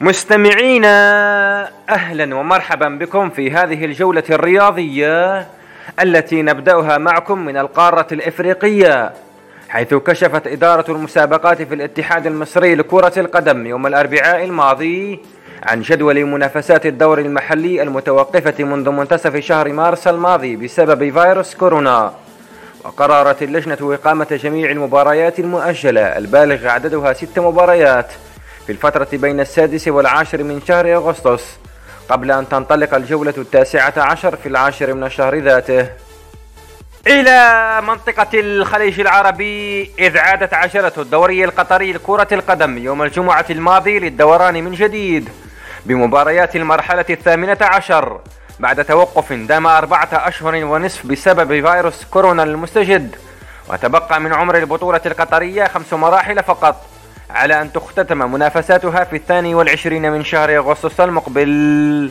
مستمعينا أهلا ومرحبا بكم في هذه الجولة الرياضية التي نبدأها معكم من القارة الإفريقية حيث كشفت إدارة المسابقات في الاتحاد المصري لكرة القدم يوم الأربعاء الماضي عن جدول منافسات الدور المحلي المتوقفة منذ منتصف شهر مارس الماضي بسبب فيروس كورونا وقررت اللجنة إقامة جميع المباريات المؤجلة البالغ عددها ست مباريات. في الفترة بين السادس والعاشر من شهر أغسطس قبل أن تنطلق الجولة التاسعة عشر في العاشر من الشهر ذاته. إلى منطقة الخليج العربي إذ عادت عجلة الدوري القطري لكرة القدم يوم الجمعة الماضي للدوران من جديد بمباريات المرحلة الثامنة عشر بعد توقف دام أربعة أشهر ونصف بسبب فيروس كورونا المستجد وتبقى من عمر البطولة القطرية خمس مراحل فقط. على أن تختتم منافساتها في الثاني والعشرين من شهر أغسطس المقبل.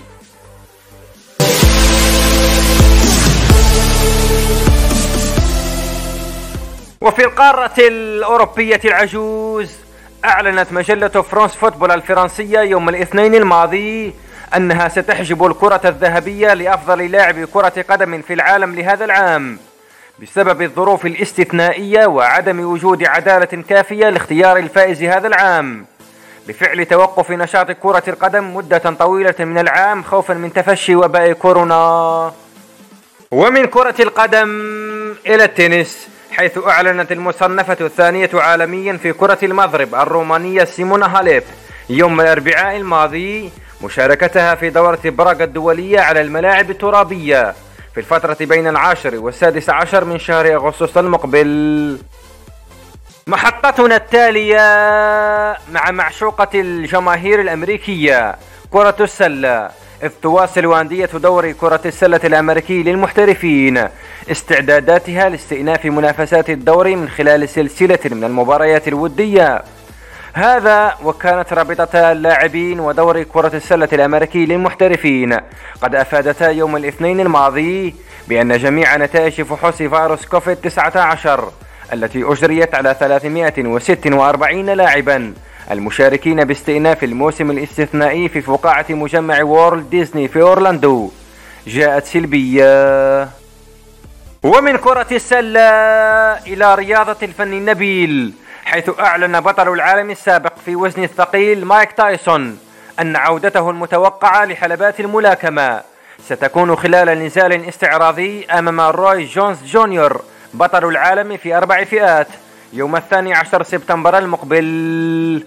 وفي القارة الأوروبية العجوز أعلنت مجلة فرانس فوتبول الفرنسية يوم الاثنين الماضي أنها ستحجب الكرة الذهبية لأفضل لاعب كرة قدم في العالم لهذا العام. بسبب الظروف الاستثنائية وعدم وجود عدالة كافية لاختيار الفائز هذا العام. بفعل توقف نشاط كرة القدم مدة طويلة من العام خوفا من تفشي وباء كورونا. ومن كرة القدم إلى التنس حيث أعلنت المصنفة الثانية عالميا في كرة المضرب الرومانية سيمونا هاليب يوم الأربعاء الماضي مشاركتها في دورة براغ الدولية على الملاعب الترابية. في الفترة بين العاشر والسادس عشر من شهر أغسطس المقبل. محطتنا التالية مع معشوقة الجماهير الأمريكية كرة السلة. إذ تواصل أندية دوري كرة السلة الأمريكي للمحترفين. استعداداتها لاستئناف منافسات الدوري من خلال سلسلة من المباريات الودية. هذا وكانت رابطة اللاعبين ودوري كرة السلة الأمريكي للمحترفين. قد أفادتا يوم الاثنين الماضي بأن جميع نتائج فحوص فيروس كوفيد 19 التي أجريت على 346 لاعبا المشاركين باستئناف الموسم الاستثنائي في فقاعة مجمع وورلد ديزني في أورلاندو. جاءت سلبية. ومن كرة السلة إلى رياضة الفن النبيل. حيث أعلن بطل العالم السابق في وزن الثقيل مايك تايسون أن عودته المتوقعة لحلبات الملاكمة ستكون خلال نزال استعراضي أمام روي جونز جونيور بطل العالم في أربع فئات يوم الثاني عشر سبتمبر المقبل.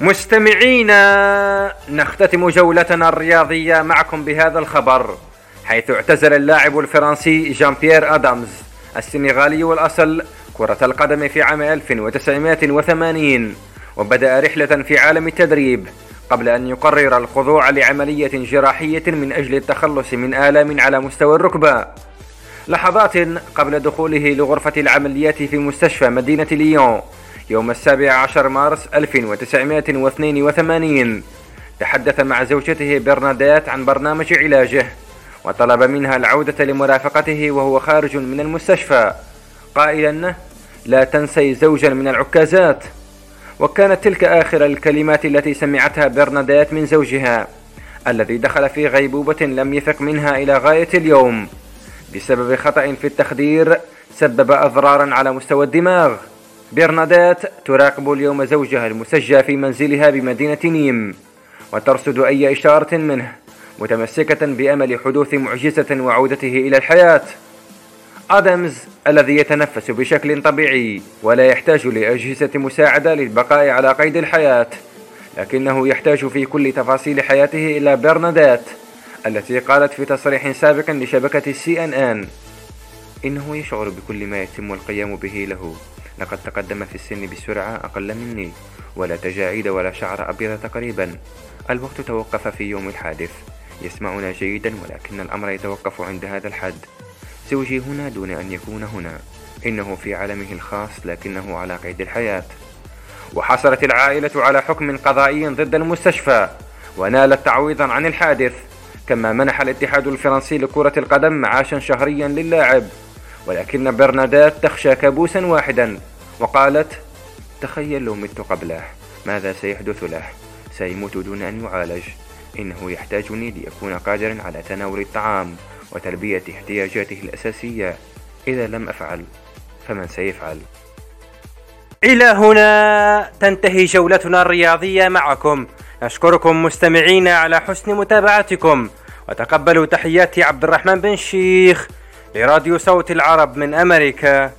مستمعينا نختتم جولتنا الرياضية معكم بهذا الخبر حيث اعتزل اللاعب الفرنسي جان بيير أدامز السنغالي الأصل كرة القدم في عام 1980 وبدأ رحلة في عالم التدريب قبل أن يقرر الخضوع لعملية جراحية من أجل التخلص من آلام على مستوى الركبة. لحظات قبل دخوله لغرفة العمليات في مستشفى مدينة ليون يوم السابع عشر مارس 1982 تحدث مع زوجته برنادات عن برنامج علاجه وطلب منها العودة لمرافقته وهو خارج من المستشفى. قائلا لا تنسي زوجا من العكازات. وكانت تلك آخر الكلمات التي سمعتها برنادات من زوجها الذي دخل في غيبوبة لم يفق منها إلى غاية اليوم. بسبب خطأ في التخدير سبب أضرارا على مستوى الدماغ. برنادات تراقب اليوم زوجها المسجى في منزلها بمدينة نيم وترصد أي إشارة منه متمسكة بأمل حدوث معجزة وعودته إلى الحياة. آدمز الذي يتنفس بشكل طبيعي ولا يحتاج لأجهزة مساعدة للبقاء على قيد الحياة لكنه يحتاج في كل تفاصيل حياته إلى برنادات التي قالت في تصريح سابق لشبكة سي ان ان إنه يشعر بكل ما يتم القيام به له. لقد تقدم في السن بسرعة أقل مني ولا تجاعيد ولا شعر أبيض تقريبا. الوقت توقف في يوم الحادث. يسمعنا جيدا ولكن الأمر يتوقف عند هذا الحد. زوجي هنا دون أن يكون هنا. إنه في عالمه الخاص لكنه على قيد الحياة. وحصلت العائلة على حكم قضائي ضد المستشفى ونالت تعويضا عن الحادث. كما منح الاتحاد الفرنسي لكرة القدم معاشا شهريا للاعب ولكن برنادات تخشى كابوسا واحدا وقالت تخيل لو مت قبله ماذا سيحدث له؟ سيموت دون أن يعالج. إنه يحتاجني لأكون قادرا على تناول الطعام. وتلبية احتياجاته الأساسية إذا لم أفعل فمن سيفعل. إلى هنا تنتهي جولتنا الرياضية معكم. نشكركم مستمعين على حسن متابعتكم. وتقبلوا تحيات عبد الرحمن بن شيخ لراديو صوت العرب من أمريكا.